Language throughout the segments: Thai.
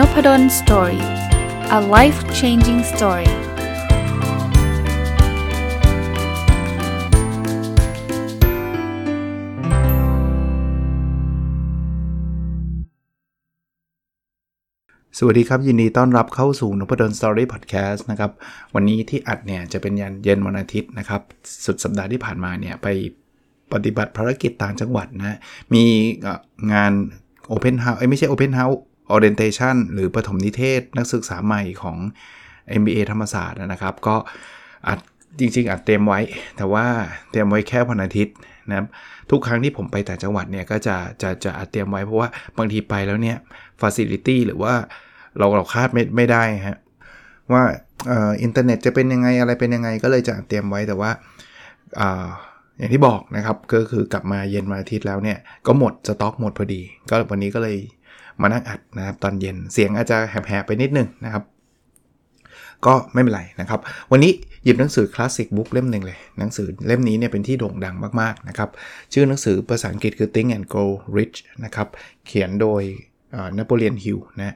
นพด ล story a life changing story สวัสดีครับ ยินดีต้อนรับเข้าสู่นพดล story podcast นะครับ วันนี้ที่อัดเนี่ยจะเป็นยันเย็นวันอาทิตย์นะครับ สุดสัปดาห์ที่ผ่านมาเนี่ย ไปปฏิบัติภารกิจต่างจังหวัดนะ มีงาน Open House ไม่ใช่ Open House Orientation หรือปฐมนิเทศนักศึกษาใหม่ของ MBA ธรรมศาสตร์นะครับ ก็อัดจริง ๆอัดเตรียมไว้ แต่ว่าเตรียมไว้แค่วันอาทิตย์นะครับทุกครั้งที่ผมไปแต่จังหวัดเนี่ยก็จะจะจะอัดเตรียมไว้เพราะว่าบางทีไปแล้วเนี่ยฟ a c i l i t y หรือว่าเราเราคาดไม่ไม่ได้ฮะว่าอินเทอร์เน็ตจะเป็นยังไงอะไรเป็นยังไงก็เลยจะเตรียมไว้แต่ว่าอย่างที่บอกนะครับก็คือกลับมาเย็นวันอาทิตย์แล้วเนี่ยก็หมดสต็อกหมดพอดี ก็วันนี้ก็เลย มานั่งอัดนะครับตอนเย็นเสียงอาจจะแหบๆไปนิดนึงนะครับ ก็ไม่เป็นไรนะครับ วันนี้หยิบหนังสือคลาสสิกบุ๊กเล่มหนึ่งเลย หนังสือเล่มนี้เนี่ยเป็นที่โด่งดังมากๆนะครับ ชื่อหนังสือภาษาอังกฤษคือ Think and Grow Rich นะครับ เขียนโดยนโปเลียนฮิลนะ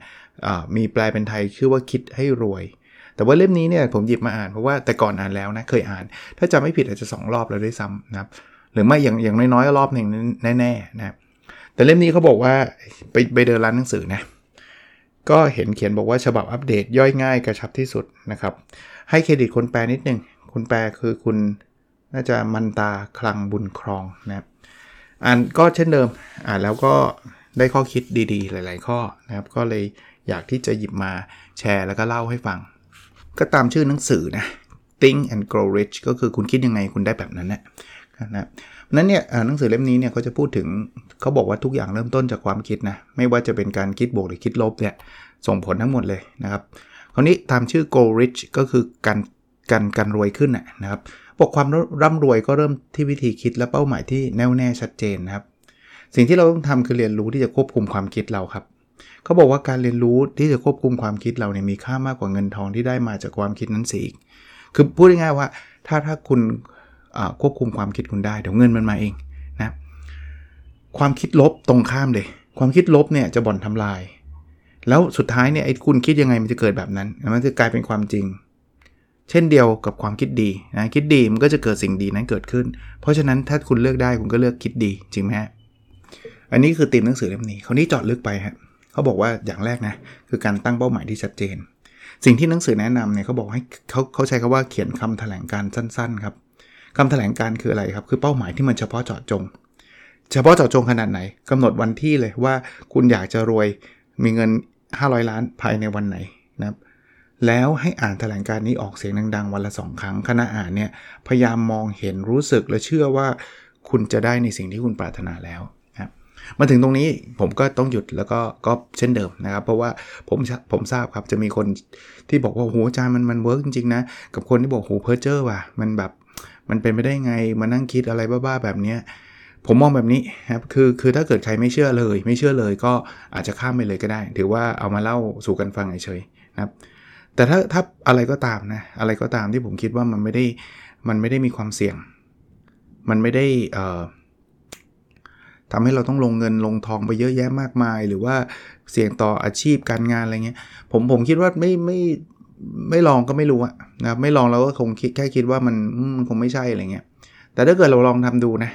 มีแปลเป็นไทยชื่อว่าคิดให้รวย แต่ว่าเล่มนี้เนี่ยผมหยิบมาอ่านเพราะว่าแต่ก่อนอ่านแล้วนะเคยอ่าน ถ้าจำไม่ผิดอาจจะ 2 รอบแล้วด้วยซ้ำนะครับหรือไม่อย่างอย่างน้อยๆรอบหนึ่งแน่ๆนะครับ แต่เล่มนี้เขาบอกว่าไปไปเดินร้านหนังสือนะก็เห็นเขียนบอกว่าฉบับอัปเดตย่อยง่ายกระชับที่สุดนะครับ ให้เครดิตคนแปลนิดนึงคุณแปลคือคุณน่าจะมันตาคลังบุญครองนะครับอ่านก็เช่นเดิมอ่านแล้วก็ได้ข้อคิดดีๆ หลาย ๆ ข้อนะครับก็เลยอยากที่จะหยิบมาแชร์แล้วก็เล่าให้ฟัง ก็ตามชื่อหนังสือนะ Think and Grow Rich ก็คือคุณคิดยังไงคุณได้แบบนั้นนะนะ นั้นเนี่ยหนังสือเล่มนี้เนี่ยเขาจะพูดถึงเขาบอกว่าทุกอย่างเริ่มต้นจากความคิดนะไม่ว่าจะเป็นการคิดบวกหรือคิดลบเนี่ยส่งผลทั้งหมดเลยนะครับคราวนี้ตามชื่อ go rich ก็คือการการการรวยขึ้นนะครับบอกความร่ำรวยก็เริ่มที่วิธีคิดและเป้าหมายที่แน่วแน่ชัดเจนนะครับ สิ่งที่เราต้องทำคือเรียนรู้ที่จะควบคุมความคิดเราครับเขาบอกว่าการเรียนรู้ที่จะควบคุมความคิดเราเนี่ยมีค่ามากกว่าเงินทองที่ได้มาจากความคิดนั้นสิคือพูดง่ายๆว่า ถ้าถ้าคุณ ควบคุมความคิดคุณได้เดี๋ยวเงินมันมาเองนะความคิดลบตรงข้ามเลย ความคิดลบเนี่ยจะบ่อนทำลาย แล้วสุดท้ายเนี่ยไอ้คุณคิดยังไงมันจะเกิดแบบนั้นมันจะกลายเป็นความจริง เช่นเดียวกับความคิดดีนะคิดดีมันก็จะเกิดสิ่งดีนั้นเกิดขึ้น เพราะฉะนั้นถ้าคุณเลือกได้คุณก็เลือกคิดดีจริงไหมฮะอันนี้คือตีมหนังสือเล่มนี้คราวนี้จาะลึกไปฮะเขาบอกว่าอย่างแรกนะคือการตั้งเป้าหมายที่ชัดเจนสิ่งที่หนังสือแนะนำเนี่ยเขาบอกให้เขาเขาใช้คาว่าเขียนคำแถลงการสั้น ๆ ครับ คำแถลงการคืออะไรครับ คือเป้าหมายที่มันเฉพาะเจาะจง เฉพาะเจาะจงขนาดไหนกำหนดวันที่เลยว่าคุณอยากจะรวยมีเงิน 500 ล้านภายในวันไหนนะครับแล้วให้อ่านแถลงการนี้ออกเสียงดังๆ วันละสองครั้งขณะอ่านเนี่ยพยายามมองเห็นรู้สึกและเชื่อว่าคุณจะได้ในสิ่งที่คุณปรารถนาแล้วนะมาถึงตรงนี้ผมก็ต้องหยุดแล้วก็ก็เช่นเดิมนะครับ เพราะว่าผมผมทราบครับจะมีคนที่บอกว่าโหอาจารย์มันมัน work จริงๆนะ กับคนที่บอกโหเพอร์เจอร์ว่ะมันแบบ มันเป็นไปได้ไงมานั่งคิดอะไรบ้าๆแบบนี้ผมมองแบบนี้ครับคือคือถ้าเกิดใครไม่เชื่อเลย ไม่เชื่อเลยก็อาจจะข้ามไปเลยก็ได้ ถือว่าเอามาเล่าสู่กันฟังเฉยๆนะครับแต่ถ้าถ้าอะไรก็ตามนะอะไรก็ตามที่ผมคิดว่ามันไม่ได้มันไม่ได้มีความเสี่ยง มันไม่ได้เอ่อทำให้เราต้องลงเงินลงทองไปเยอะแยะมากมาย หรือว่าเสี่ยงต่ออาชีพการงานอะไรเงี้ยผมผมคิดว่าไม่ไม่ ไม่ลองก็ไม่รู้อะนะไม่ลองเราก็คงคิดแค่คิดว่ามันมันคงไม่ใช่อะไรเงี้ยแต่ถ้าเกิดเราลองทำดูนะ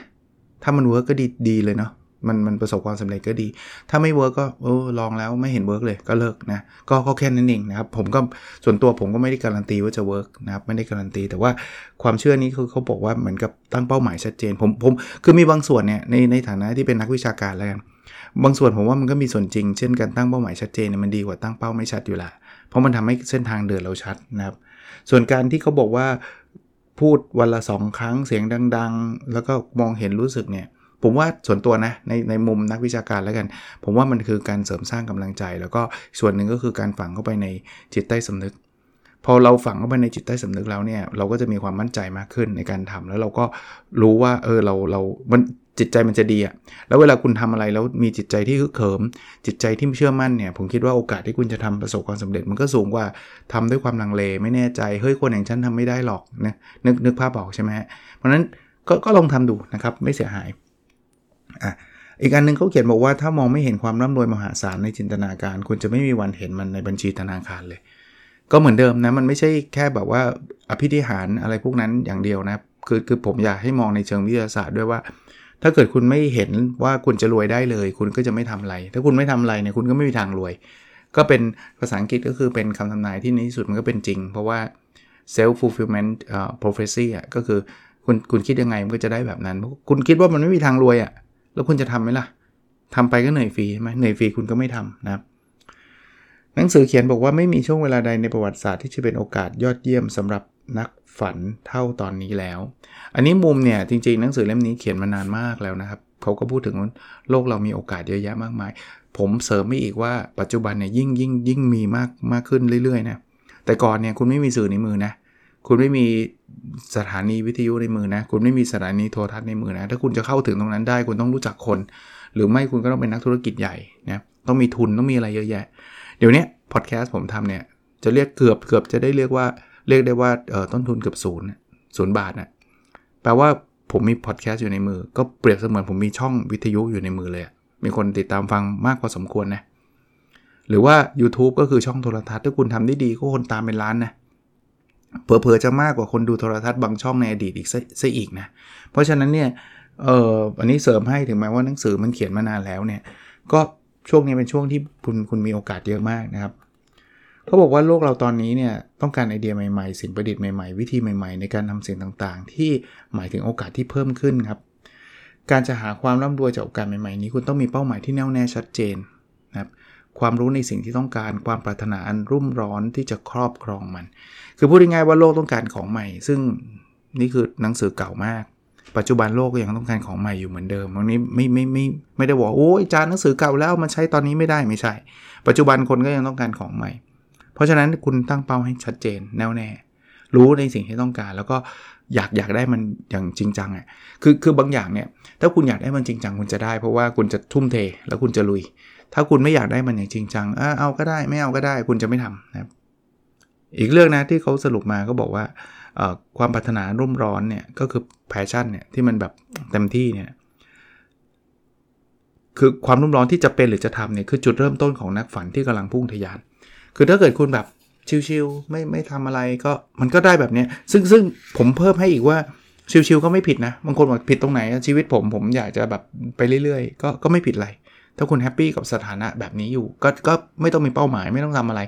ถ้ามัน work ก็ดีดีเลยเนาะมันมันประสบความสำเร็จก็ดี ถ้าไม่ work ก็เออลองแล้วไม่เห็น work เลยก็เลิกนะก็ก็แค่นั้นเองนะครับผมก็ส่วนตัวผมก็ไม่ได้การันตีว่าจะเวิร์กนะครับไม่ได้การันตี แต่ว่าความเชื่อนี้คือเขาบอกว่าเหมือนกับตั้งเป้าหมายชัดเจน ผมผมคือมีบางส่วนเนี่ยในในฐานะที่เป็นนักวิชาการแล้วกันบางส่วนผมว่ามันก็มีส่วนจริง เช่นการตั้งเป้าหมายชัดเจนเนี่ยมันดีกว่าตั้งเป้าไม่ชัดอยู่ละ เพราะมันทำให้เส้นทางเดินเราชัดนะครับ ส่วนการที่เขาบอกว่าพูดวันละสองครั้งเสียงดัง ๆ แล้วก็มองเห็นรู้สึกเนี่ยผมว่าส่วนตัวนะในในมุมนักวิชาการแล้วกัน ผมว่ามันคือการเสริมสร้างกำลังใจ แล้วก็ส่วนหนึ่งก็คือการฝังเข้าไปในจิตใต้สำนึก พอเราฝังเข้าไปในจิตใต้สำนึกแล้วเนี่ยเราก็จะมีความมั่นใจมากขึ้นในการทำแล้วเราก็รู้ว่าเออเราเรามัน จิตใจมันจะดีอะแล้วเวลาคุณทำอะไรแล้วมีจิตใจที่คึกเขิม จิตใจที่เชื่อมั่นเนี่ย ผมคิดว่าโอกาสที่คุณจะทำประสบความสำเร็จ มันก็สูงกว่าทำด้วยความลังเลไม่แน่ใจ เฮ้ยคนอย่างฉันทำไม่ได้หรอกนะนึกนึกภาพออกใช่ไหมเพราะนั้นก็ก็ลองทำดูนะครับไม่เสียหายอะอีกอันนึงเขาเขียนบอกว่าถ้ามองไม่เห็นความร่ำรวยมหาศาลในจินตนาการ คุณจะไม่มีวันเห็นมันในบัญชีธนาคารเลย ก็เหมือนเดิมนะมันไม่ใช่แค่แบบว่าอภิธิหารอะไรพวกนั้นอย่างเดียวนะคือคือผมอยากให้มองในเชิงวิทยาศาสตร์ด้วยว่า ถ้าเกิดคุณไม่เห็นว่าคุณจะรวยได้เลย คุณก็จะไม่ทำอะไร ถ้าคุณไม่ทำอะไรเนี่ยคุณก็ไม่มีทางรวย ก็เป็นภาษาอังกฤษก็คือเป็นคำทำนายที่ในที่สุดมันก็เป็นจริง เพราะว่า self fulfillment uh, prophecy อะก็คือคุณคุณคิดยังไงมันก็จะได้แบบนั้น คุณคิดว่ามันไม่มีทางรวยอะแล้วคุณจะทำไหมล่ะทำไปก็เหนื่อยฟรีใช่ไหมเหนื่อยฟรีคุณก็ไม่ทำนะครับหนังสือเขียนบอกว่าไม่มีช่วงเวลาใดในประวัติศาสตร์ที่จะเป็นโอกาสยอดเยี่ยมสำหรับ นักฝันเท่าตอนนี้แล้ว อันนี้มุมเนี่ยจริงๆ หนังสือเล่มนี้เขียนมานานมากแล้วนะครับเขาก็พูดถึงว่าโลกเรามีโอกาสเยอะแยะมากมาย ผมเสริมไม่อีกว่าปัจจุบันเนี่ยยิ่งยิ่งยิ่งมีมากมากขึ้นเรื่อยๆนะแต่ก่อนเนี่ยคุณไม่มีสื่อในมือนะ คุณไม่มีสถานีวิทยุในมือนะ คุณไม่มีสถานีโทรทัศน์ในมือนะ ถ้าคุณจะเข้าถึงตรงนั้นได้ คุณต้องรู้จักคน หรือไม่คุณก็ต้องเป็นนักธุรกิจใหญ่นะต้องมีทุนต้องมีอะไรเยอะแยะ เดี๋ยวนี้พอดแคสต์ผมทำเนี่ยจะเรียกเกือบเกือบจะได้เรียกว่า เรียกได้ว่าต้นทุนเกือบศูนย์ศูนย์บาทนะแปลว่าผมมีพอดแคสต์อยู่ในมือ ก็เปรียบเสมือนผมมีช่องวิทยุอยู่ในมือเลย มีคนติดตามฟังมากพอสมควรนะ หรือว่า YouTube ก็คือช่องโทรทัศน์ถ้าคุณทำได้ดีก็คนตามเป็นล้านนะเผลอๆจะมากกว่าคนดูโทรทัศน์บางช่องในอดีตอีกซะอีกนะ เพราะฉะนั้นเนี่ยเอออันนี้เสริมให้ถึงแม้ว่าหนังสือมันเขียนมานานแล้วเนี่ย ก็ช่วงนี้เป็นช่วงที่คุณคุณมีโอกาสเยอะมากนะครับ เขาบอกว่าโลกเราตอนนี้เนี่ยต้องการไอเดียใหม่ๆ สิ่งประดิษฐ์ใหม่ๆ วิธีใหม่ๆ ในการทำสิ่งต่างๆ ที่หมายถึงโอกาสที่เพิ่มขึ้นครับ การจะหาความร่ำรวยจากโอกาสใหม่ๆ นี้คุณต้องมีเป้าหมายที่แน่วแน่ชัดเจนนะครับความรู้ในสิ่งที่ต้องการความปรารถนาอันรุ่มร้อนที่จะครอบครองมัน คือพูดง่ายๆว่าโลกต้องการของใหม่ ซึ่งนี่คือหนังสือเก่ามาก ปัจจุบันโลกก็ยังต้องการของใหม่อยู่เหมือนเดิมวันนี้ไม่ไม่ไม่ไม่ได้บอกโอ้ยจานหนังสือเก่าแล้วมันใช้ตอนนี้ไม่ได้ไม่ใช่ ปัจจุบันคนก็ยังต้องการของใหม่ เพราะฉะนั้นคุณตั้งเป้าให้ชัดเจนแน่วแน่รู้ในสิ่งที่ต้องการ แล้วก็อยากอยากได้มันอย่างจริงจังอะคือคือบางอย่างเนี่ยถ้าคุณอยากได้มันจริงจังคุณจะได้ เพราะว่าคุณจะทุ่มเทแล้วคุณจะลุย ถ้าคุณไม่อยากได้มันอย่างจริงจังเออเอาก็ได้ไม่เอาก็ได้ คุณจะไม่ทำนะครับอีกเรื่องนะที่เขาสรุปมาก็บอกว่าความปรารถนารุ่มร้อนเนี่ยก็คือ passion เนี่ยที่มันแบบเต็มที่เนี่ยคือความรุ่มร้อนที่จะเป็นหรือจะทำเนี่ยคือจุดเริ่มต้นของนักฝันที่กำลังพุ่งทะยาน คือถ้าเกิดคุณแบบชิวๆไม่ไม่ทำอะไรก็มันก็ได้แบบนี้ซึ่งซึ่งผมเพิ่มให้อีกว่าชิวๆก็ไม่ผิดนะ บางคนบอกผิดตรงไหนชีวิตผมผมอยากจะแบบไปเรื่อยๆ ก็ก็ไม่ผิดอะไร ถ้าคุณแฮปปี้กับสถานะแบบนี้อยู่ ก็ก็ไม่ต้องมีเป้าหมายไม่ต้องทำอะไร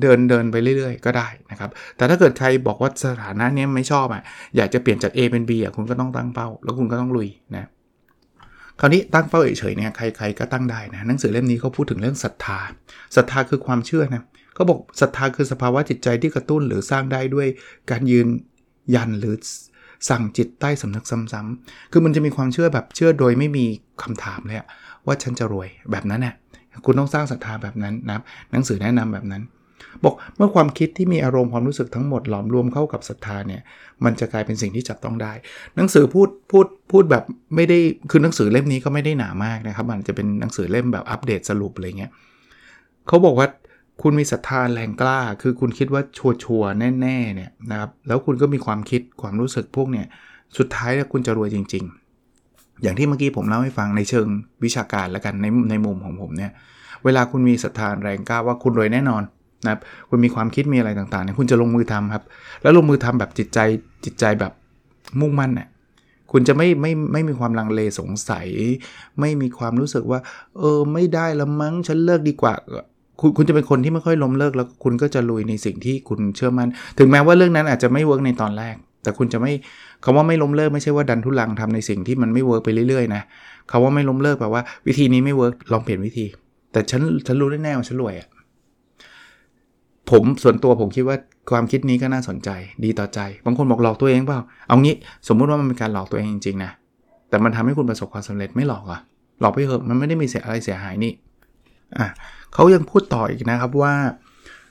เดินเดินไปเรื่อย ๆ ก็ได้นะครับ แต่ถ้าเกิดใครบอกว่าสถานะนี้ไม่ชอบอะอยากจะเปลี่ยนจาก A เป็น B อะคุณก็ต้องตั้งเป้า แล้วคุณก็ต้องลุยนะคราวนี้ตั้งเป้าเฉยๆเนี่ยใครๆก็ตั้งได้นะหนังสือเล่มนี้เขาพูดถึงเรื่องศรัทธาศรัทธาคือความเชื่อนะ ก็บอกศรัทธาคือสภาวะจิตใจที่กระตุ้นหรือสร้างได้ด้วยการยืนยันหรือสั่งจิตใต้สำนึกซ้ำๆ คือมันจะมีความเชื่อแบบเชื่อโดยไม่มีคำถามเลยว่าฉันจะรวยแบบนั้นน่ะคุณต้องสร้างศรัทธาแบบนั้นนะหนังสือแนะนำแบบนั้น บอกเมื่อความคิดที่มีอารมณ์ความรู้สึกทั้งหมดหลอมรวมเข้ากับศรัทธาเนี่ยมันจะกลายเป็นสิ่งที่จับต้องได้ หนังสือพูดพูดพูดแบบไม่ได้คือหนังสือเล่มนี้ก็ไม่ได้หนามากนะครับมันจะเป็นหนังสือเล่มแบบอัปเดตสรุปอะไรเงี้ยเขาบอกว่า คุณมีศรัทธาแรงกล้า คือคุณคิดว่าชัวชัวแน่ๆเนี่ยนะครับ แล้วคุณก็มีความคิดความรู้สึกพวกเนี่ย สุดท้ายแล้วคุณจะรวยจริง ๆ อย่างที่เมื่อกี้ผมเล่าให้ฟังในเชิงวิชาการแล้วกันในในมุมของผมเนี่ย เวลาคุณมีศรัทธาแรงกล้าว่าคุณรวยแน่นอนนะครับ คุณมีความคิดมีอะไรต่างๆเนี่ย คุณจะลงมือทำครับ แล้วลงมือทำแบบจิตใจจิตใจแบบมุ่งมั่นเนี่ยคุณจะไม่ไม่ไม่มีความลังเลสงสัย ไม่มีความรู้สึกว่า เออไม่ได้ละมั้งฉันเลิกดีกว่า คุณคุณจะเป็นคนที่ไม่ค่อยล้มเลิกแล้วคุณก็จะลุยในสิ่งที่คุณเชื่อมั่น ถึงแม้ว่าเรื่องนั้นอาจจะไม่ work ในตอนแรก แต่คุณจะไม่คำว่าไม่ล้มเลิกไม่ใช่ว่าดันทุรังทำในสิ่งที่มันไม่ work ไปเรื่อยๆนะคำว่าไม่ล้มเลิกแปลว่าวิธีนี้ไม่ work ลองเปลี่ยนวิธี แต่ฉันฉันรู้แน่ๆว่าฉันรวยอะ่ะผมส่วนตัวผมคิดว่าความคิดนี้ก็น่าสนใจ ดีต่อใจ บางคนบอกหลอกตัวเองเปล่า เอางี้สมมุติว่ามันเป็นการหลอกตัวเองจริงๆนะ แต่มันทำให้คุณประสบความสำเร็จไม่หลอกอะหลอกไปเถอะมันไม่ได้มีเสียอะไรเสียหายนี่ อะเขายังพูดต่ออีกนะครับว่า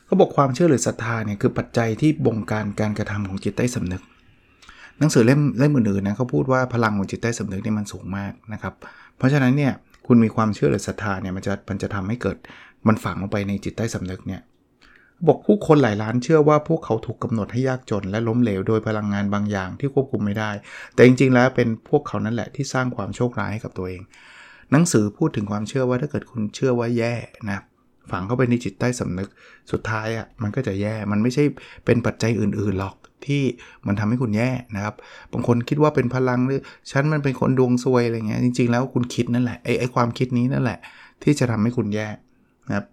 เขาบอกความเชื่อหรือศรัทธาเนี่ยคือปัจจัยที่บงการการกระทำของจิตใต้สำนึก หนังสือเล่มเล่มอื่นๆนะเขาพูดว่าพลังของจิตใต้สำนึกนี่มันสูงมากนะครับ เพราะฉะนั้นเนี่ยคุณมีความเชื่อหรือศรัทธาเนี่ยมันจะมันจะทำให้เกิดมันฝังลงไปในจิตใต้สำนึกเนี่ยบอกผู้คนหลายล้านเชื่อว่าพวกเขาถูกกาหนดให้ยากจน และล้มเหลวโดยพลังงานบางอย่างที่ควบคุมไม่ได้ แต่จริงๆแล้วเป็นพวกเขานั่นแหละที่สร้างความโชคร้ายให้กับตัวเอง หนังสือพูดถึงความเชื่อว่าถ้าเกิดคุณเชื่อว่าแย่นะฝังเข้าไปในจิตใต้สำนึกสุดท้ายอะ่ะมันก็จะแย่มันไม่ใช่เป็นปัจจัยอื่นๆหรอกที่มันทำให้คุณแย่นะครับบางคนคิดว่าเป็นพลังหรือฉันมันเป็นคนดวงซวยอะไรเงี้ยจริง ๆ แล้วคุณคิดนั่นแหละไอ้ไอ้ความคิดนี้นั่นแหละ ที่จะทำให้คุณแย่นะครับ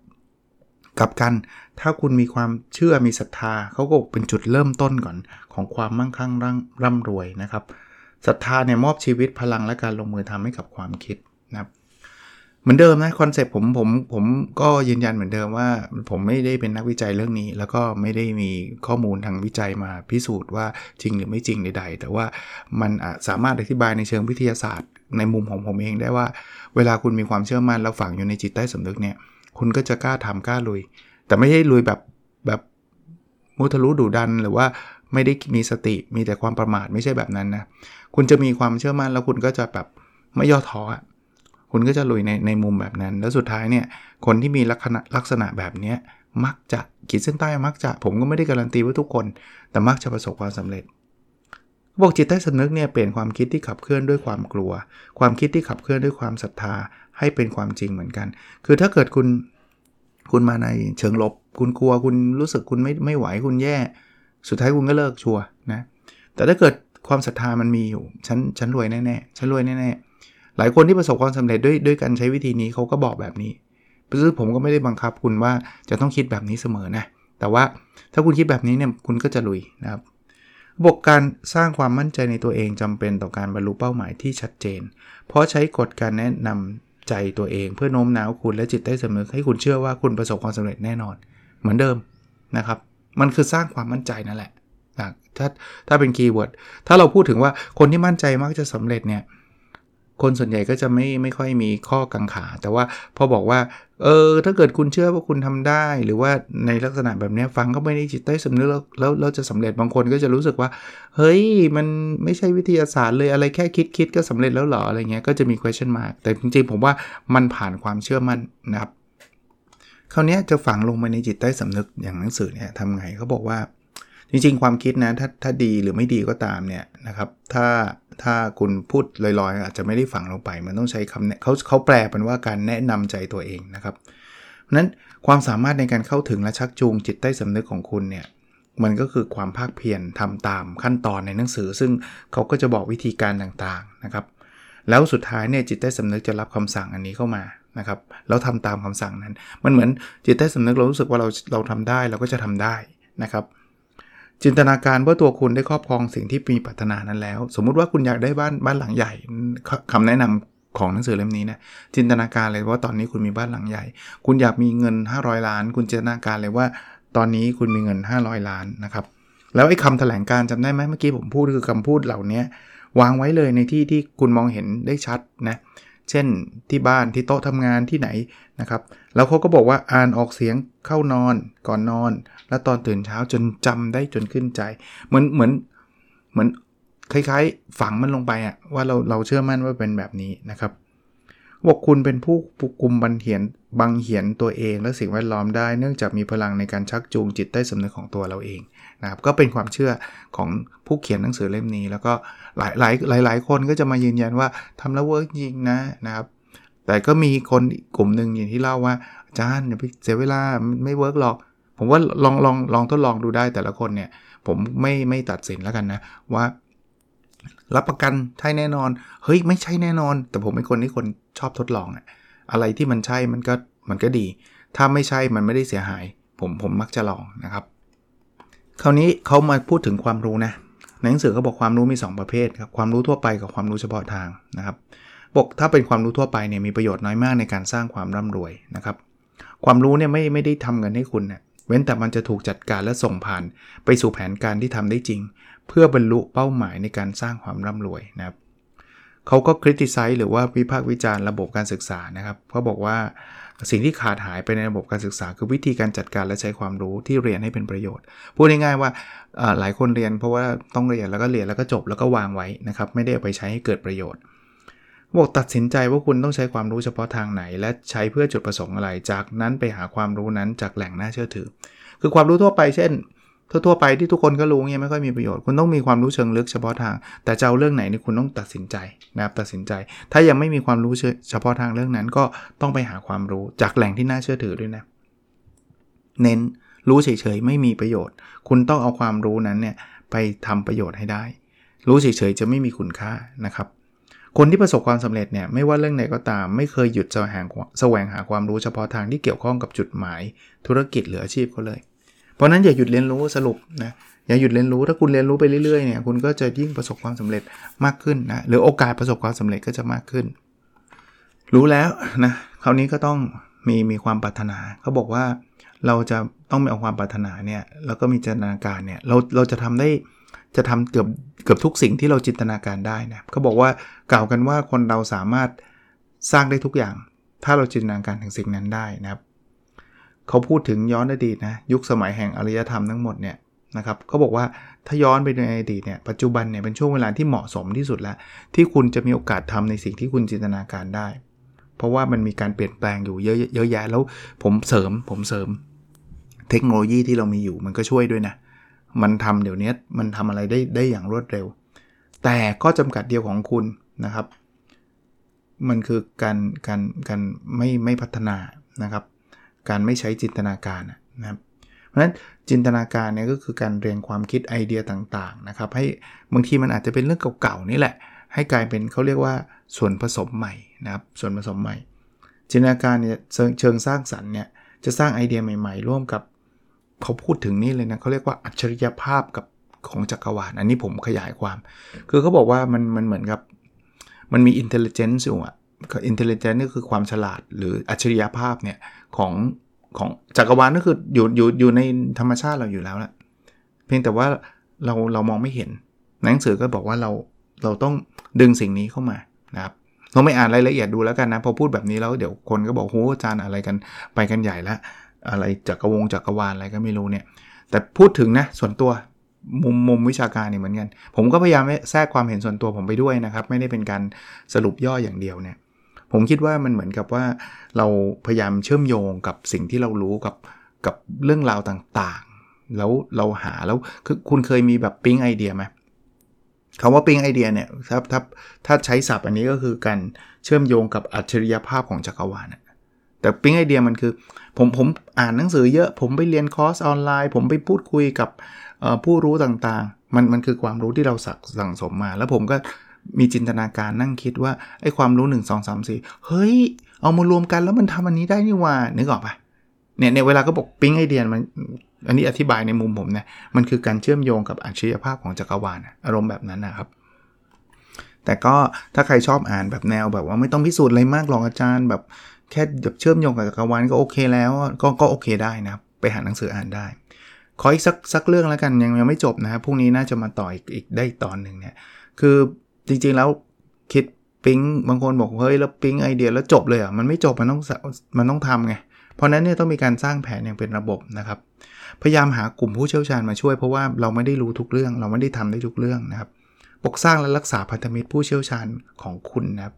กับกันถ้าคุณมีความเชื่อมีศรัทธาเขาก็เป็นจุดเริ่มต้นก่อนของความมั่งคั่งร่ำรวยนะครับศรัทธาเนี่ยมอบชีวิตพลังและการลงมือทำให้กับความคิด เหมือนเดิมนะคอนเซปต์ผมผมผมก็ยืนยันเหมือนเดิมว่า ผมไม่ได้เป็นนักวิจัยเรื่องนี้ แล้วก็ไม่ได้มีข้อมูลทางวิจัยมาพิสูจน์ว่าจริงหรือไม่จริงใด ๆ แต่ว่ามันสามารถอธิบายในเชิงวิทยาศาสตร์ ในมุมของผมเองได้ว่า เวลาคุณมีความเชื่อมั่นแล้วฝังอยู่ในจิตใต้สำนึกเนี่ย คุณก็จะกล้าทำกล้าลุย แต่ไม่ใช่ลุยแบบแบบมุทะลุดุดันหรือว่าไม่ได้มีสติมีแต่ความประมาทไม่ใช่แบบนั้นนะคุณจะมีความเชื่อมั่นแล้วคุณก็จะแบบไม่ย่อท้อ คุณก็จะลุยในในมุมแบบนั้น แล้วสุดท้ายเนี่ยคนที่มีลักษณะลักษณะแบบนี้มักจะขีดเส้นใต้มักจะ ผมก็ไม่ได้การันตีว่าทุกคน แต่มักจะประสบความสำเร็จบอกจิตใต้สำนึกเนี่ยเปลี่ยนความคิดที่ขับเคลื่อนด้วยความกลัว ความคิดที่ขับเคลื่อนด้วยความศรัทธาให้เป็นความจริงเหมือนกัน คือถ้าเกิดคุณคุณมาในเชิงลบ คุณกลัวคุณรู้สึกคุณไม่ไม่ไหวคุณแย่ สุดท้ายคุณก็เลิกชัวนะแต่ถ้าเกิดความศรัทธามันมีอยู่ฉันฉันรวยแน่ๆฉันรวยแน่ๆ หลายคนที่ประสบความสำเร็จด้วยด้วยการใช้วิธีนี้เขาก็บอกแบบนี้ซึ่งผมก็ไม่ได้บังคับคุณว่าจะต้องคิดแบบนี้เสมอนะ แต่ว่าถ้าคุณคิดแบบนี้เนี่ยคุณก็จะลุยนะครับบบการสร้างความมั่นใจในตัวเองจำเป็นต่อการบรรลุเป้าหมายที่ชัดเจน เพราะใช้กฎการแนะนำใจตัวเอง เพื่อโน้มน้าวคุณและจิตใต้สำนึกให้คุณเชื่อว่าคุณประสบความสำเร็จแน่นอน เหมือนเดิมนะครับ มันคือสร้างความมั่นใจนั่นแหละถ้าถ้าเป็น keyword ถ้าเราพูดถึงว่าคนที่มั่นใจมักจะสำเร็จเนี่ย คนส่วนใหญ่ก็จะไม่ไม่ค่อยมีข้อกังขา แต่ว่าพอบอกว่าเออถ้าเกิดคุณเชื่อว่าคุณทำได้ หรือว่าในลักษณะแบบนี้ฟังก็ไม่ได้จิตใต้สำนึกแล้วแล้วเราจะสำเร็จบางคนก็จะรู้สึกว่า เฮ้ย มันไม่ใช่วิทยาศาสตร์เลยอะไรแค่คิดคิดก็สำเร็จแล้วหรออะไรเงี้ยก็จะมี question mark แต่จริงๆ ผมว่ามันผ่านความเชื่อมั่นนะครับคราวนี้จะฝังลงไปในจิตใต้สำนึกอย่างหนังสือเนี่ยทำไงเขาบอกว่า จริงๆ ความคิดนะถ้าถ้าดีหรือไม่ดีก็ตามเนี่ยนะครับ ถ้า ถ้าคุณพูดลอยๆ อาจจะไม่ได้ฝังลงไป มันต้องใช้คำเขาเขาแปลเป็นว่าการแนะนำใจตัวเองนะครับเพราะนั้นความสามารถในการเข้าถึงและชักจูงจิตใต้สำนึกของคุณเนี่ยมันก็คือความภาคเพียรทำตามขั้นตอนในหนังสือ ซึ่งเขาก็จะบอกวิธีการต่างๆนะครับ แล้วสุดท้ายเนี่ยจิตใต้สำนึกจะรับคำสั่งอันนี้เข้ามานะครับแล้วทำตามคำสั่งนั้น มันเหมือนจิตใต้สำนึกเรารู้สึกว่าเราเราทำได้เราก็จะทำได้นะครับ จินตนาการว่าตัวคุณได้ครอบครองสิ่งที่มีปรารถนานั้นแล้ว สมมุติว่าคุณอยากได้บ้านบ้านหลังใหญ่คำแนะนำของหนังสือเล่มนี้นะจินตนาการเลยว่าตอนนี้คุณมีบ้านหลังใหญ่ คุณอยากมีเงิน 500 ล้าน คุณจินตนาการเลยว่าตอนนี้คุณมีเงิน 500 ล้านนะครับแล้วไอ้คำแถลงการจำได้ไหมเมื่อกี้ผมพูดคือคำพูดเหล่านี้วางไว้เลยในที่ที่คุณมองเห็นได้ชัดนะเเช่นที่บ้านที่โต๊ะทำงานที่ไหนนะครับ แล้วเขาก็บอกว่าอ่านออกเสียงเข้านอนก่อนนอน แล้วตอนตื่นเช้าจนจำได้จนขึ้นใจ เหมือนเหมือนเหมือนคล้ายๆ ฝังมันลงไปอะว่าเราเราเชื่อมั่นว่าเป็นแบบนี้นะครับ บอกคุณเป็นผู้ปุกุมบันเหียนบังเหียนตัวเองและสิ่งแวดล้อมได้ เนื่องจากมีพลังในการชักจูงจิตใต้สำนึกของตัวเราเองนะครับก็เป็นความเชื่อของผู้เขียนหนังสือเล่มนี้ แล้วก็หลายหลายหลายหลายคนก็จะมายืนยันว่าทำแล้ว work จริงนะนะครับ แต่ก็มีคนกลุ่มหนึ่งอย่างที่เล่าว่าอาจารย์อย่าไปเสียเวลาไม่เวิร์กหรอก ผมว่าลองลองลองทดลองดูได้แต่ละคนเนี่ยผมไม่ไม่ตัดสินแล้วกันนะว่า รับประกันใช่แน่นอน เฮ้ยไม่ใช่แน่นอน แต่ผมเป็นคนที่คนชอบทดลองอะอะไรที่มันใช่มันก็มันก็ดี ถ้าไม่ใช่มันไม่ได้เสียหาย ผมผมมักจะลองนะครับ คราวนี้เขามาพูดถึงความรู้นะหนังสือเขาบอกความรู้มี 2 ประเภทครับความรู้ทั่วไปกับความรู้เฉพาะทางนะครับบอกถ้าเป็นความรู้ทั่วไปเนี่ยมีประโยชน์น้อยมากในการสร้างความร่ำรวยนะครับ ความรู้เนี่ยไม่ไม่ได้ทำเงินให้คุณเนะี่ยเว้นแต่มันจะถูกจัดการและส่งผ่าน ไปสู่แผนการที่ทำได้จริง เพื่อบรรลุเป้าหมายในการสร้างความร่ำรวยนะครับเขาก็คริติไซส์หรือว่าวิพากษ์วิจารณ์ระบบการศึกษานะครับเขาบอกว่าสิ่งที่ขาดหายไปในระบบการศึกษา คือวิธีการจัดการและใช้ความรู้ที่เรียนให้เป็นประโยชน์ พูดง่ายๆว่าหลายคนเรียนเพราะว่าต้องเรียนแล้วก็เรียนแล้วก็จบแล้วก็วางไว้นะครับไม่ได้เอาไปใช้ให้เกิดประโยชน์บอกตัดสินใจว่าคุณต้องใช้ความรู้เฉพาะทางไหน และใช้เพื่อจุดประสงค์อะไร จากนั้นไปหาความรู้นั้นจากแหล่งน่าเชื่อถือ คือความรู้ทั่วไปเช่น ทั่วๆไปที่ทุกคนก็รู้เงี้ยไม่ค่อยมีประโยชน์ คุณต้องมีความรู้เชิงลึกเฉพาะทาง แต่จะเอาเรื่องไหนนี่คุณต้องตัดสินใจนะครับตัดสินใจ ถ้ายังไม่มีความรู้เฉพาะทางเรื่องนั้น ก็ต้องไปหาความรู้จากแหล่งที่น่าเชื่อถือด้วยนะเน้นรู้เฉยๆไม่มีประโยชน์ คุณต้องเอาความรู้นั้นเนี่ยไปทำประโยชน์ให้ได้ รู้เฉยๆจะไม่มีคุณค่านะครับ คนที่ประสบความสำเร็จเนี่ยไม่ว่าเรื่องไหนก็ตาม ไม่เคยหยุดแสวงแสวงหาความรู้เฉพาะทางที่เกี่ยวข้องกับจุดหมาย ธุรกิจหรืออาชีพเขาเลย เพราะนั้นอย่าหยุดเรียนรู้สรุปนะอย่าหยุดเรียนรู้ถ้าคุณเรียนรู้ไปเรื่อยๆเนี่ยคุณก็จะยิ่งประสบความสำเร็จมากขึ้นนะหรือโอกาสประสบความสำเร็จก็จะมากขึ้น รู้แล้วนะคราวนี้ก็ต้องมีมีความปรารถนาเขาบอกว่าเราจะต้องมีเอาความปรารถนาเนี่ยแล้วก็มีจินตนาการเนี่ยเราเราจะทำได้จะทำเกือบเกือบทุกสิ่งที่เราจินตนาการได้นะเขาบอกว่ากล่าวกันว่าคนเราสามารถสร้างได้ทุกอย่าง ถ้าเราจินตนาการถึงสิ่งนั้นได้นะครับ เขาพูดถึงย้อนอดีตนะยุคสมัยแห่งอารยธรรมทั้งหมดเนี่ยนะครับเขาบอกว่าถ้าย้อนไปในอดีตเนี่ยปัจจุบันเนี่ยเป็นช่วงเวลาที่เหมาะสมที่สุดแล้ว ที่คุณจะมีโอกาสทำในสิ่งที่คุณจินตนาการได้ เพราะว่ามันมีการเปลี่ยนแปลงอยู่เยอะเยอะแยะแล้วผมเสริมผมเสริม เทคโนโลยีที่เรามีอยู่มันก็ช่วยด้วยนะ มันทำเดี๋ยวนี้มันทำอะไรได้ได้อย่างรวดเร็ว แต่ข้อจำกัดเดียวของคุณนะครับ มันคือการการการไม่ไม่พัฒนานะครับ การไม่ใช้จินตนาการนะครับเพราะฉะนั้นจินตนาการเนี่ยก็คือการเรียงความคิดไอเดียตต่างๆนะครับให้บางทีมันอาจจะเป็นเรื่องเก่าๆนี่แหละ ให้กลายเป็นเขาเรียกว่าส่วนผสมใหม่นะครับส่วนผสมใหม่ จินตนาการเนี่ยเชิงสร้างสรรค์เนี่ยจะสร้างไอเดียใหม่ๆ ร่วมกับเขาพูดถึงนี่เลยนะเขาเรียกว่าอัจฉริยภาพกับของจักรวาลอันนี้ผมขยายความ คือเขาบอกว่ามันมันเหมือนกับ มันมี intelligence อยู่อะ intelligence นี่คือความฉลาดหรืออัจฉริยภาพเนี่ยของของจักรวาลก็คืออยู่อยู่อยู่ในธรรมชาติเราอยู่แล้วแหละเพียงแต่ว่าเราเรามองไม่เห็น หนังสือก็บอกว่าเราเราต้องดึงสิ่งนี้เข้ามานะครับเราไม่อ่านรายละเอียดดูแล้วกันนะ พอพูดแบบนี้แล้วเดี๋ยวคนก็บอกโหอาจารย์อะไรกันไปกันใหญ่ล้วอะไรจักรวงจักรวาลอะไรก็ไม่รู้เนี่ยแต่พูดถึงนะส่วนตัวมุมมุมวิชาการนี่เหมือนกัน ผมก็พยายามแทรกความเห็นส่วนตัวผมไปด้วยนะครับ ไม่ได้เป็นการสรุปย่ออย่างเดียวเนี่ย ผมคิดว่ามันเหมือนกับว่าเราพยายามเชื่อมโยงกับสิ่งที่เรารู้กับกับเรื่องราวต่างๆ แล้วเราหาแล้วคือคุณเคยมีแบบปิ๊งไอเดียไหมคำว่าปิ๊งไอเดียเนี่ยถ้าถ้าถ้าใช้ศัพท์อันนี้ก็คือการเชื่อมโยงกับอัจฉริยภาพของจักรวาลแต่ปิ๊งไอเดียมันคือผมผมอ่านหนังสือเยอะ ผมไปเรียนคอร์สออนไลน์ ผมไปพูดคุยกับผู้รู้ต่างๆ มันมันคือความรู้ที่เราสั่งสมมา แล้วผมก็ มีจินตนาการนั่งคิดว่าไอ้ความรู้ 1 2 3 4 เฮ้ย เอามารวมกันแล้วมันทำอันนี้ได้นี่ว่านึกออกปะเนี่ยในเวลาก็บอกปิ๊งไอเดียมันอันนี้อธิบายในมุมผมเนี่ยมันคือการเชื่อมโยงกับอัจฉริยภาพของจักรวาลอารมณ์แบบนั้นนะครับ แต่ก็ถ้าใครชอบอ่านแบบแนวแบบว่าไม่ต้องพิสูจน์อะไรมากหรอกอาจารย์แบบแค่แบบเชื่อมโยงกับจักรวาลก็โอเคแล้วก็ก็โอเคได้นะไปหาหนังสืออ่านได้ ขออีกสักสักเรื่องแล้วกันยังยังไม่จบนะครับพรุ่งนี้น่าจะมาต่ออีกอีกได้ตอนหนึ่งเนี่ยคือ จริงๆแล้วคิดปิ๊งบางคนบอกเฮ้ยแล้วปิ๊งไอเดียแล้วจบเลยอะมันไม่จบมันต้องมันต้องทำไงเพราะนั้นเนี่ยต้องมีการสร้างแผนอย่างเป็นระบบนะครับ พยายามหากลุ่มผู้เชี่ยวชาญมาช่วยเพราะว่าเราไม่ได้รู้ทุกเรื่อง เราไม่ได้ทำได้ทุกเรื่องนะครับปกสร้างและรักษาพันธมิตรผู้เชี่ยวชาญของคุณนะครับ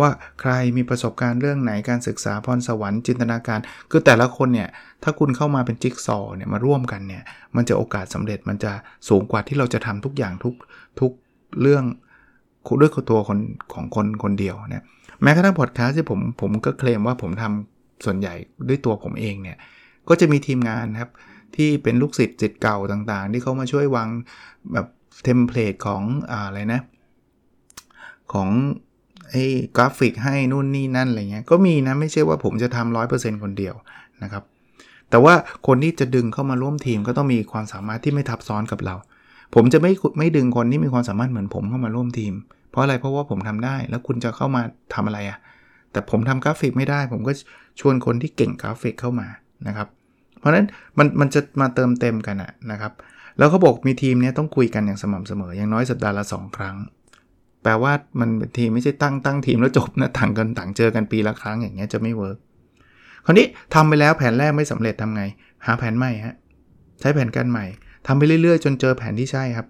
ว่าใครมีประสบการณ์เรื่องไหนการศึกษาพรสวรรค์จินตนาการ คือแต่ละคนเนี่ยถ้าคุณเข้ามาเป็นจิ๊กซอว์เนี่ยมาร่วมกันเนี่ยมันจะโอกาสสำเร็จมันจะสูงกว่าที่เราจะทำทุกอย่างทุกทุกเรื่อง ด้วยตัวคนของคนคนเดียวเนี่ยแม้กระทั่งพอดแคสต์ที่ผมผมก็เคลมว่าผมทำส่วนใหญ่ด้วยตัวผมเองเนี่ยก็จะมีทีมงานครับที่เป็นลูกศิษย์ศิษย์เก่าต่างๆ ที่เขามาช่วยวางแบบ template ของอะไรนะ ของไอ้กราฟิกให้นู่นนี่นั่นอะไรเงี้ยก็มีนะไม่ใช่ว่าผมจะทำร้อยเปอร์เซ็นต์คนเดียวนะครับ แต่ว่าคนที่จะดึงเข้ามาร่วมทีมก็ต้องมีความสามารถที่ไม่ทับซ้อนกับเรา ผมจะไม่ไม่ดึงคนที่มีความสามารถเหมือนผมเข้ามาร่วมทีม เพราะอะไรเพราะว่าผมทำได้ แล้วคุณจะเข้ามาทำอะไรอะ่ะแต่ผมทำกราฟิกไม่ได้ ผมก็ชวนคนที่เก่งกราฟิกเข้ามานะครับ เพราะฉะนั้นมันมันจะมาเติมเต็มกันนะครับ แล้วเขาบอกมีทีมนี้ต้องคุยกันอย่างสม่ำเสมออย่างน้อยสัปดาห์ละ 2 ครั้ง แปลว่ามันทีมไม่ใช่ตั้งตั้งทีมแล้วจบนะต่างกันต่างเจอกันปีละครั้งอย่างเงี้ยจะไม่เวิร์กคราวนี้ทำไปแล้วแผนแรกไม่สำเร็จทำไง หาแผนใหม่ฮะใช้แผนการใหม่ ทำไปเรื่อยๆ จนเจอแผนที่ใช่ครับ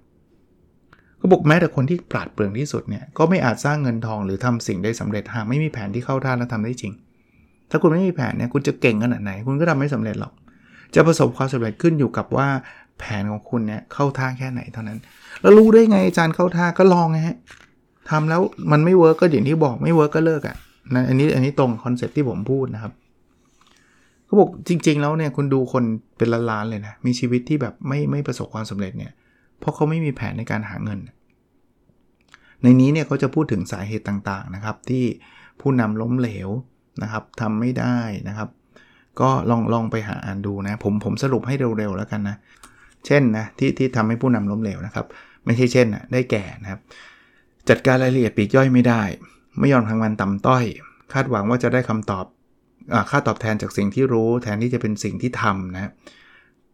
ก็บอกแม้แต่คนที่ปราดเปรื่องที่สุดเนี่ยก็ไม่อาจสร้างเงินทองหรือทำสิ่งได้สำเร็จหากไม่มีแผนที่เข้าท่าและทำได้จริง ถ้าคุณไม่มีแผนเนี่ยคุณจะเก่งขนาดไหน คุณก็ทำไม่สำเร็จหรอก จะประสบความสำเร็จขึ้นอยู่กับว่าแผนของคุณเนี่ยเข้าท่าแค่ไหนเท่านั้น แล้วรู้ได้ไงอาจารย์เข้าท่าก็ลองไงฮะทำแล้วมันไม่ work ก็อย่างที่บอกไม่ work ก็เลิกอะ่ะนะอันนี้อันนี้ตรง concept ที่ผมพูดนะครับ เขาบอกจริง ๆ แล้วเนี่ยคุณดูคนเป็นล้านๆเลยนะ มีชีวิตที่แบบไม่ไม่ประสบความสำเร็จเนี่ย เพราะเขาไม่มีแผนในการหาเงิน ในนี้เนี่ยเขาจะพูดถึงสาเหตุต่างๆนะครับ ที่ผู้นำล้มเหลวนะครับทำไม่ได้นะครับ ก็ลองลองไปหาอ่านดูนะผมผมสรุปให้เร็วๆแล้วกันนะ เช่นนะที่ที่ทำให้ผู้นำล้มเหลวนะครับ ไม่ใช่เช่นนะได้แก่นะครับ จัดการรายละเอียดปีกย่อยไม่ได้ ไม่ยอมทำงานต่ำต้อย คาดหวังว่าจะได้คำตอบ ค่าตอบแทนจากสิ่งที่รู้แทนที่จะเป็นสิ่งที่ทำนะ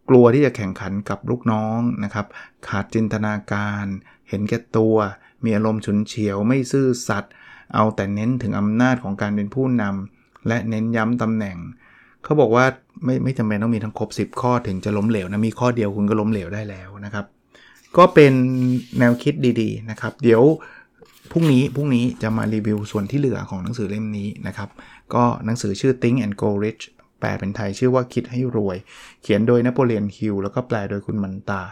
กลัวที่จะแข่งขันกับลูกน้องนะครับ ขาดจินตนาการ เห็นแก่ตัว มีอารมณ์ฉุนเฉียวไม่ซื่อสัตย์เอาแต่เน้นถึงอำนาจของการเป็นผู้นำและเน้นย้ำตำแหน่ง เขาบอกว่าไม่ไม่จำเป็นต้องมีทั้งครบ 10 ข้อถึงจะล้มเหลวนะมีข้อเดียวคุณก็ล้มเหลวได้แล้วนะครับ ก็เป็นแนวคิดดีๆนะครับ เดี๋ยว พรุ่งนี้พรุ่งนี้จะมารีวิวส่วนที่เหลือของหนังสือเล่มนี้นะครับ ก็หนังสือชื่อ Think and Go Rich แปลเป็นไทยชื่อว่าคิดให้รวย เขียนโดยนโปเลียนฮิลแล้วก็แปลโดยคุณมันตา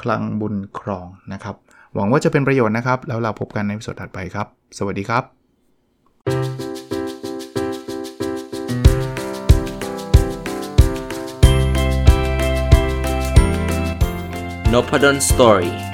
คลังบุญครองนะครับ หวังว่าจะเป็นประโยชน์นะครับ แล้วเราพบกันในสดถัดไปครับ สวัสดีครับ n o p a d o n Story